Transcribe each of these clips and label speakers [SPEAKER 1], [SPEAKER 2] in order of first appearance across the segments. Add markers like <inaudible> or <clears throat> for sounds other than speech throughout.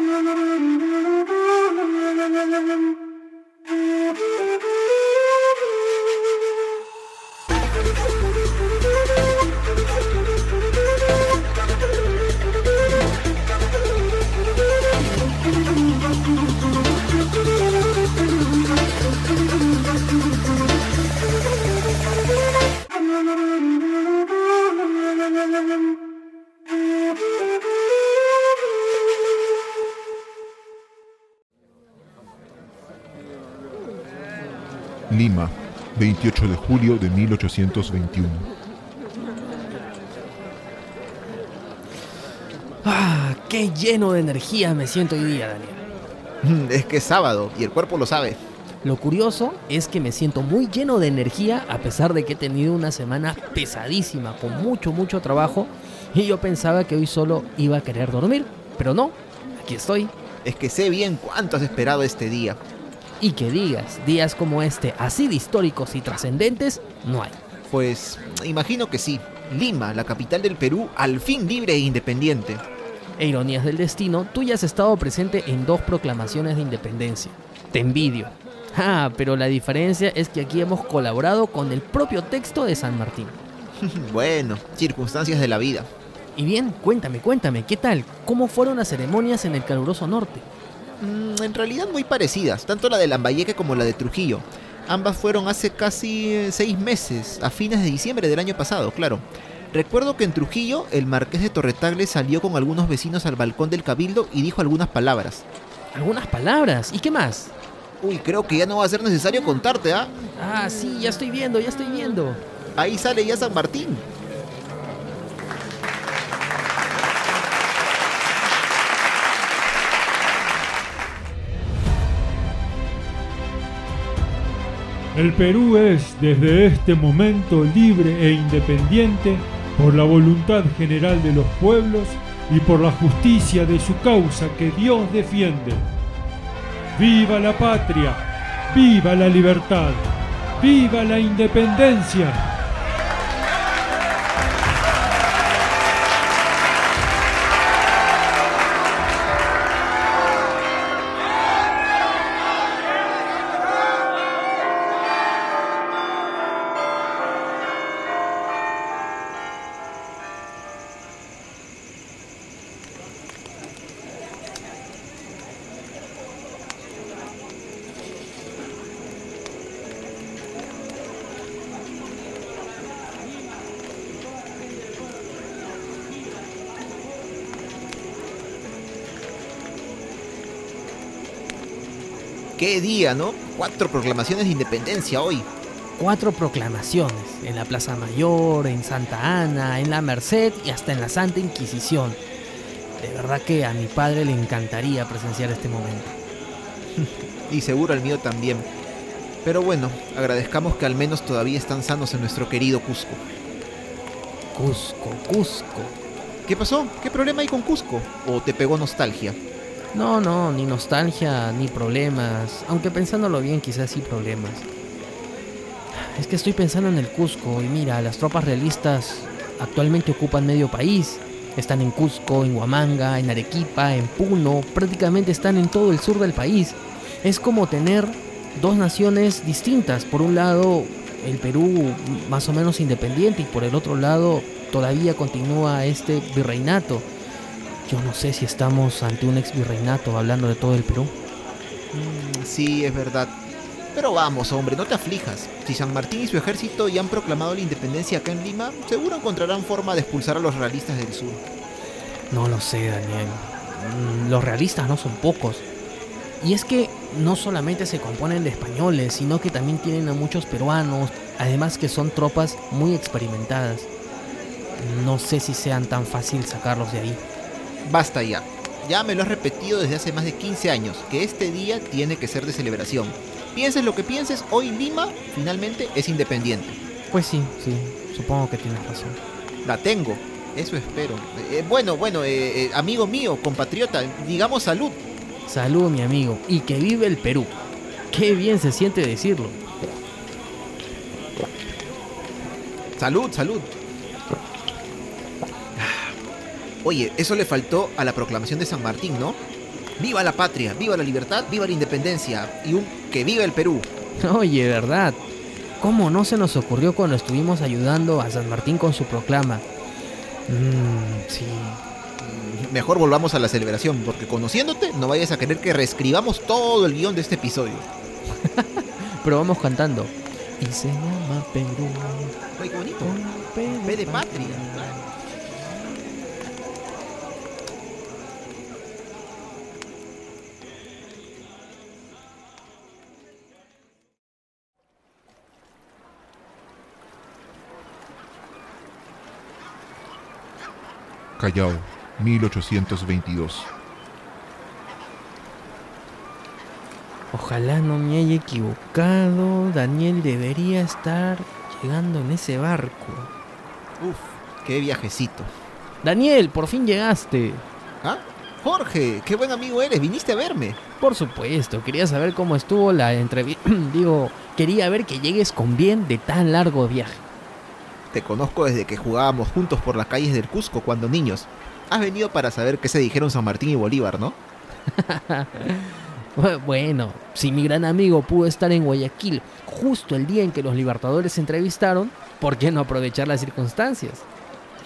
[SPEAKER 1] Thank you. Lima, 28 de julio de 1821.
[SPEAKER 2] Ah, qué lleno de energía me siento hoy día, Daniel.
[SPEAKER 3] Es que es sábado y el cuerpo lo sabe.
[SPEAKER 2] Lo curioso es que me siento muy lleno de energía a pesar de que he tenido una semana pesadísima, con mucho, mucho trabajo, y yo pensaba que hoy solo iba a querer dormir, pero no, aquí estoy.
[SPEAKER 3] Es que sé bien cuánto has esperado este día.
[SPEAKER 2] Y que digas, días como este, así de históricos y trascendentes, no hay.
[SPEAKER 3] Pues imagino que sí. Lima, la capital del Perú, al fin libre e independiente.
[SPEAKER 2] E ironías del destino, tú ya has estado presente en dos proclamaciones de independencia. Te envidio. Ah, pero la diferencia es que aquí hemos colaborado con el propio texto de San Martín. <laughs>
[SPEAKER 3] bueno, circunstancias de la vida.
[SPEAKER 2] Y bien, cuéntame, cuéntame, ¿qué tal? ¿Cómo fueron las ceremonias en el caluroso norte?
[SPEAKER 3] Mm, en realidad muy parecidas, tanto la de Lambayeque como la de Trujillo. Ambas fueron hace casi eh, seis meses, a fines de diciembre del año pasado, claro. Recuerdo que en Trujillo el marqués de Torretagle salió con algunos vecinos al balcón del cabildo y dijo algunas palabras.
[SPEAKER 2] ¿Algunas palabras? ¿Y qué más?
[SPEAKER 3] Uy, creo que ya no va a ser necesario contarte, ¿ah?
[SPEAKER 2] Ah, sí, ya estoy viendo, ya estoy viendo.
[SPEAKER 3] Ahí sale ya San Martín.
[SPEAKER 4] El Perú es desde este momento libre e independiente por la voluntad general de los pueblos y por la justicia de su causa que Dios defiende. ¡Viva la patria! ¡Viva la libertad! ¡Viva la independencia!
[SPEAKER 3] Qué día, ¿no? Cuatro proclamaciones de independencia hoy.
[SPEAKER 2] Cuatro proclamaciones, en la Plaza Mayor, en Santa Ana, en la Merced y hasta en la Santa Inquisición. De verdad que a mi padre le encantaría presenciar este momento. <laughs>
[SPEAKER 3] y seguro al mío también. Pero bueno, agradezcamos que al menos todavía están sanos en nuestro querido Cusco.
[SPEAKER 2] Cusco, Cusco.
[SPEAKER 3] ¿Qué pasó? ¿Qué problema hay con Cusco? ¿O te pegó nostalgia?
[SPEAKER 2] No, no, ni nostalgia, ni problemas. Aunque pensándolo bien, quizás sí problemas. Es que estoy pensando en el Cusco y mira, las tropas realistas actualmente ocupan medio país. Están en Cusco, en Huamanga, en Arequipa, en Puno, prácticamente están en todo el sur del país. Es como tener dos naciones distintas. Por un lado, el Perú más o menos independiente y por el otro lado todavía continúa este virreinato. Yo no sé si estamos ante un ex virreinato hablando de todo el Perú.
[SPEAKER 3] Mm, sí, es verdad. Pero vamos, hombre, no te aflijas. Si San Martín y su ejército ya han proclamado la independencia acá en Lima, seguro encontrarán forma de expulsar a los realistas del sur.
[SPEAKER 2] No lo sé, Daniel. Mm, los realistas no son pocos. Y es que no solamente se componen de españoles, sino que también tienen a muchos peruanos, además que son tropas muy experimentadas. No sé si sean tan fácil sacarlos de ahí.
[SPEAKER 3] Basta ya. Ya me lo has repetido desde hace más de 15 años, que este día tiene que ser de celebración. Pienses lo que pienses, hoy Lima finalmente es independiente.
[SPEAKER 2] Pues sí, sí, supongo que tienes razón.
[SPEAKER 3] La tengo, eso espero. Eh, bueno, bueno, eh, eh, amigo mío, compatriota, digamos salud.
[SPEAKER 2] Salud, mi amigo, y que vive el Perú. Qué bien se siente decirlo.
[SPEAKER 3] Salud, salud. Oye, eso le faltó a la proclamación de San Martín, ¿no? Viva la patria, viva la libertad, viva la independencia y un que viva el Perú.
[SPEAKER 2] Oye, ¿verdad? ¿Cómo no se nos ocurrió cuando estuvimos ayudando a San Martín con su proclama? Mmm, sí.
[SPEAKER 3] Mejor volvamos a la celebración, porque conociéndote no vayas a querer que reescribamos todo el guion de este episodio. <laughs>
[SPEAKER 2] Pero vamos cantando. Y se llama Perú.
[SPEAKER 3] Oye, qué bonito.
[SPEAKER 2] P
[SPEAKER 3] de patria.
[SPEAKER 1] Callao, 1822.
[SPEAKER 2] Ojalá no me haya equivocado. Daniel debería estar llegando en ese barco.
[SPEAKER 3] Uf, qué viajecito.
[SPEAKER 2] Daniel, por fin llegaste.
[SPEAKER 3] ¿Ah? Jorge, qué buen amigo eres, viniste a verme.
[SPEAKER 2] Por supuesto, quería saber cómo estuvo la entrevista. <clears throat> Digo, quería ver que llegues con bien de tan largo viaje.
[SPEAKER 3] Te conozco desde que jugábamos juntos por las calles del Cusco cuando niños. Has venido para saber qué se dijeron San Martín y Bolívar, ¿no? <laughs>
[SPEAKER 2] Bueno, si mi gran amigo pudo estar en Guayaquil justo el día en que los libertadores se entrevistaron, ¿por qué no aprovechar las circunstancias?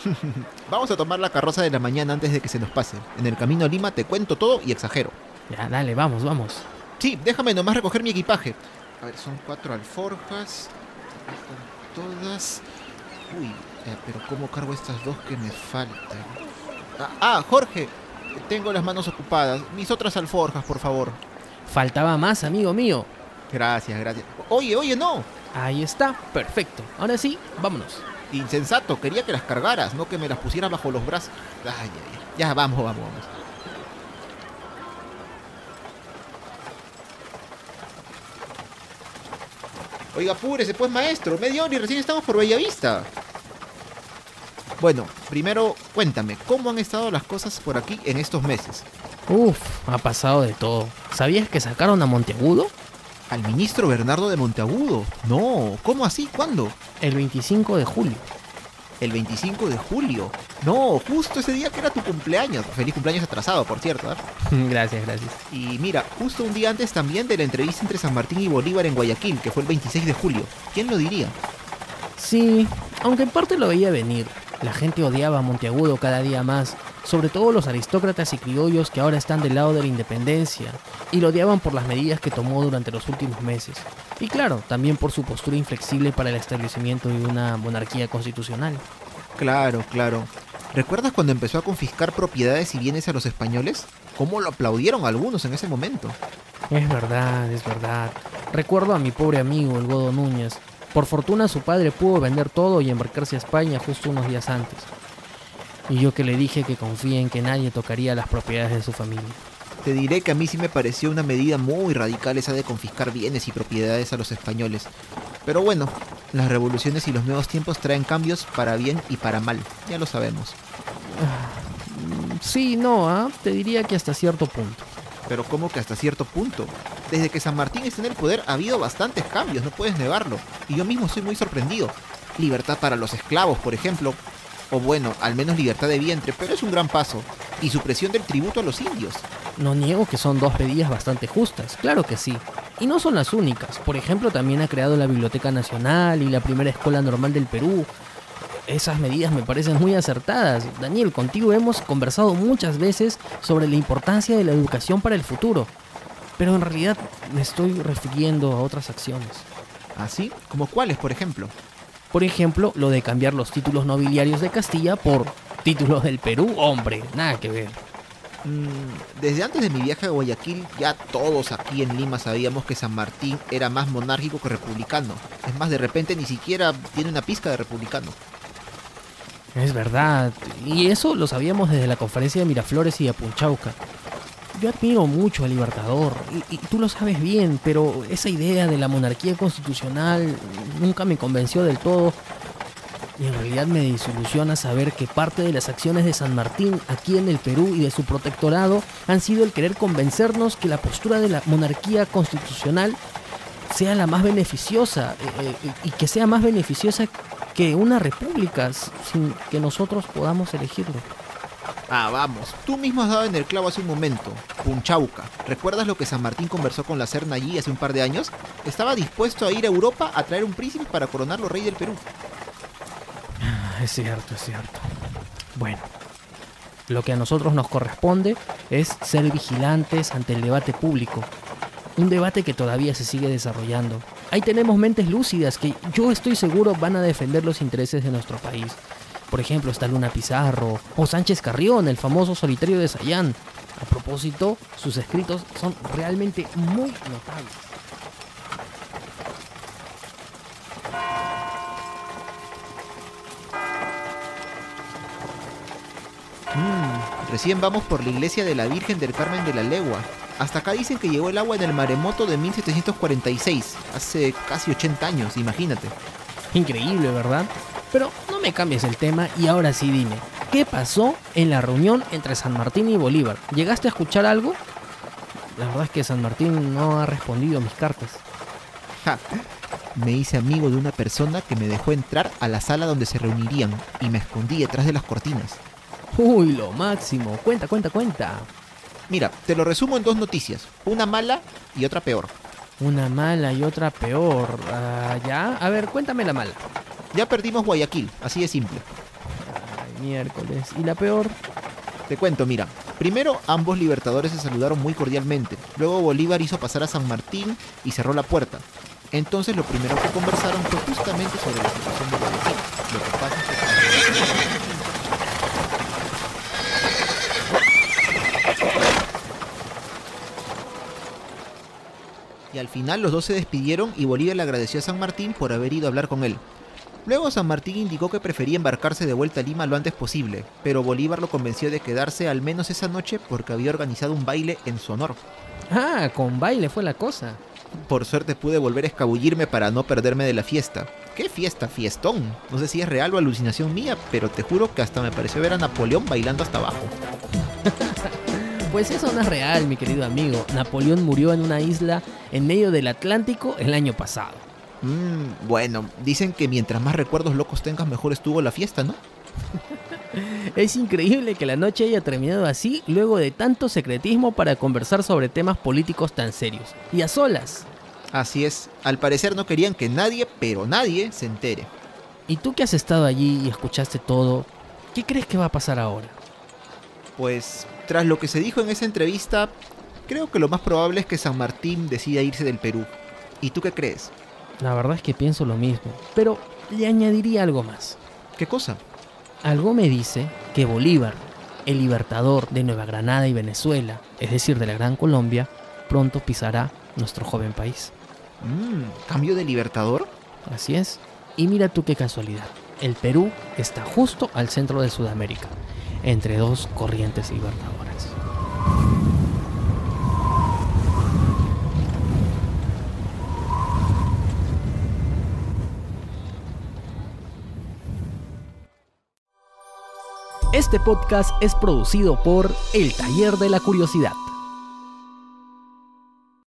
[SPEAKER 2] <laughs>
[SPEAKER 3] Vamos a tomar la carroza de la mañana antes de que se nos pase. En el camino a Lima te cuento todo y exagero.
[SPEAKER 2] Ya, dale, vamos, vamos.
[SPEAKER 3] Sí, déjame nomás recoger mi equipaje. A ver, son cuatro alforjas. Todas. Uy, eh, pero ¿cómo cargo estas dos que me faltan? Ah, ah, Jorge, tengo las manos ocupadas. Mis otras alforjas, por favor.
[SPEAKER 2] Faltaba más, amigo mío.
[SPEAKER 3] Gracias, gracias. Oye, oye, no.
[SPEAKER 2] Ahí está, perfecto. Ahora sí, vámonos.
[SPEAKER 3] Insensato, quería que las cargaras, no que me las pusieras bajo los brazos. Ay, ay, ay. Ya, vamos, vamos, vamos. Oiga, apúrese pues, maestro. Media hora y recién estamos por Bellavista. Bueno, primero cuéntame, ¿cómo han estado las cosas por aquí en estos meses?
[SPEAKER 2] Uf, ha pasado de todo. ¿Sabías que sacaron a Monteagudo?
[SPEAKER 3] ¿Al ministro Bernardo de Monteagudo? No, ¿cómo así? ¿Cuándo?
[SPEAKER 2] El 25 de julio.
[SPEAKER 3] El 25 de julio. No, justo ese día que era tu cumpleaños. Feliz cumpleaños atrasado, por cierto. ¿eh? <laughs>
[SPEAKER 2] gracias, gracias.
[SPEAKER 3] Y mira, justo un día antes también de la entrevista entre San Martín y Bolívar en Guayaquil, que fue el 26 de julio. ¿Quién lo diría?
[SPEAKER 2] Sí, aunque en parte lo veía venir. La gente odiaba a Monteagudo cada día más, sobre todo los aristócratas y criollos que ahora están del lado de la independencia, y lo odiaban por las medidas que tomó durante los últimos meses. Y claro, también por su postura inflexible para el establecimiento de una monarquía constitucional.
[SPEAKER 3] Claro, claro. ¿Recuerdas cuando empezó a confiscar propiedades y bienes a los españoles? ¿Cómo lo aplaudieron algunos en ese momento?
[SPEAKER 2] Es verdad, es verdad. Recuerdo a mi pobre amigo, el Godo Núñez. Por fortuna su padre pudo vender todo y embarcarse a España justo unos días antes. Y yo que le dije que confíe en que nadie tocaría las propiedades de su familia.
[SPEAKER 3] Te diré que a mí sí me pareció una medida muy radical esa de confiscar bienes y propiedades a los españoles. Pero bueno, las revoluciones y los nuevos tiempos traen cambios para bien y para mal, ya lo sabemos.
[SPEAKER 2] Sí, no, ¿ah? te diría que hasta cierto punto.
[SPEAKER 3] Pero como que hasta cierto punto. Desde que San Martín está en el poder ha habido bastantes cambios, no puedes negarlo. Y yo mismo soy muy sorprendido. Libertad para los esclavos, por ejemplo. O bueno, al menos libertad de vientre, pero es un gran paso. Y supresión del tributo a los indios.
[SPEAKER 2] No niego que son dos medidas bastante justas, claro que sí. Y no son las únicas. Por ejemplo, también ha creado la Biblioteca Nacional y la primera escuela normal del Perú. Esas medidas me parecen muy acertadas. Daniel, contigo hemos conversado muchas veces sobre la importancia de la educación para el futuro. Pero en realidad me estoy refiriendo a otras acciones.
[SPEAKER 3] ¿Así? ¿Como cuáles, por ejemplo?
[SPEAKER 2] Por ejemplo, lo de cambiar los títulos nobiliarios de Castilla por títulos del Perú, hombre, nada que ver.
[SPEAKER 3] Mm, desde antes de mi viaje a Guayaquil, ya todos aquí en Lima sabíamos que San Martín era más monárquico que republicano. Es más, de repente ni siquiera tiene una pizca de republicano.
[SPEAKER 2] Es verdad, y eso lo sabíamos desde la conferencia de Miraflores y Apunchauca. Yo admiro mucho al Libertador, y, y, tú lo sabes bien, pero esa idea de la monarquía constitucional nunca me convenció del todo. Y en realidad me desilusiona saber que parte de las acciones de San Martín aquí en el Perú y de su protectorado han sido el querer convencernos que la postura de la monarquía constitucional sea la más beneficiosa eh, eh, y que sea más beneficiosa que una república sin que nosotros podamos elegirlo.
[SPEAKER 3] Ah, vamos. Tú mismo has dado en el clavo hace un momento. Punchauca. ¿Recuerdas lo que San Martín conversó con la Serna allí hace un par de años? Estaba dispuesto a ir a Europa a traer un príncipe para coronarlo rey del Perú.
[SPEAKER 2] Es cierto, es cierto. Bueno, lo que a nosotros nos corresponde es ser vigilantes ante el debate público. Un debate que todavía se sigue desarrollando. Ahí tenemos mentes lúcidas que yo estoy seguro van a defender los intereses de nuestro país. Por ejemplo, está Luna Pizarro o Sánchez Carrión, el famoso solitario de Sayán. A propósito, sus escritos son realmente muy notables.
[SPEAKER 3] Mm, recién vamos por la iglesia de la Virgen del Carmen de la Legua. Hasta acá dicen que llegó el agua en el maremoto de 1746, hace casi 80 años, imagínate.
[SPEAKER 2] Increíble, ¿verdad? Pero me cambies el tema y ahora sí dime, ¿qué pasó en la reunión entre San Martín y Bolívar? ¿Llegaste a escuchar algo? La verdad es que San Martín no ha respondido a mis cartas.
[SPEAKER 3] Ja, me hice amigo de una persona que me dejó entrar a la sala donde se reunirían y me escondí detrás de las cortinas.
[SPEAKER 2] Uy, lo máximo. Cuenta, cuenta, cuenta.
[SPEAKER 3] Mira, te lo resumo en dos noticias, una mala y otra peor.
[SPEAKER 2] Una mala y otra peor. Ah, ¿Ya? A ver, cuéntame la mala.
[SPEAKER 3] Ya perdimos Guayaquil, así de simple.
[SPEAKER 2] Ay, miércoles. ¿Y la peor?
[SPEAKER 3] Te cuento, mira. Primero, ambos libertadores se saludaron muy cordialmente. Luego Bolívar hizo pasar a San Martín y cerró la puerta. Entonces lo primero que conversaron fue justamente sobre la situación de Guayaquil. Lo que pasa es que... Y al final los dos se despidieron y Bolívar le agradeció a San Martín por haber ido a hablar con él. Luego San Martín indicó que prefería embarcarse de vuelta a Lima lo antes posible, pero Bolívar lo convenció de quedarse al menos esa noche porque había organizado un baile en su honor.
[SPEAKER 2] Ah, con baile fue la cosa.
[SPEAKER 3] Por suerte pude volver a escabullirme para no perderme de la fiesta. ¿Qué fiesta? Fiestón. No sé si es real o alucinación mía, pero te juro que hasta me pareció ver a Napoleón bailando hasta abajo. <laughs>
[SPEAKER 2] Pues eso no es real, mi querido amigo. Napoleón murió en una isla en medio del Atlántico el año pasado.
[SPEAKER 3] Mmm, bueno, dicen que mientras más recuerdos locos tengas, mejor estuvo la fiesta, ¿no? <laughs>
[SPEAKER 2] Es increíble que la noche haya terminado así luego de tanto secretismo para conversar sobre temas políticos tan serios. Y a solas.
[SPEAKER 3] Así es, al parecer no querían que nadie, pero nadie, se entere.
[SPEAKER 2] ¿Y tú que has estado allí y escuchaste todo, qué crees que va a pasar ahora?
[SPEAKER 3] Pues, tras lo que se dijo en esa entrevista, creo que lo más probable es que San Martín decida irse del Perú. ¿Y tú qué crees?
[SPEAKER 2] La verdad es que pienso lo mismo, pero le añadiría algo más.
[SPEAKER 3] ¿Qué cosa?
[SPEAKER 2] Algo me dice que Bolívar, el libertador de Nueva Granada y Venezuela, es decir, de la Gran Colombia, pronto pisará nuestro joven país.
[SPEAKER 3] Mmm, ¿cambio de libertador?
[SPEAKER 2] Así es. Y mira tú qué casualidad. El Perú está justo al centro de Sudamérica, entre dos corrientes libertadoras. Este podcast es producido por El Taller de la Curiosidad.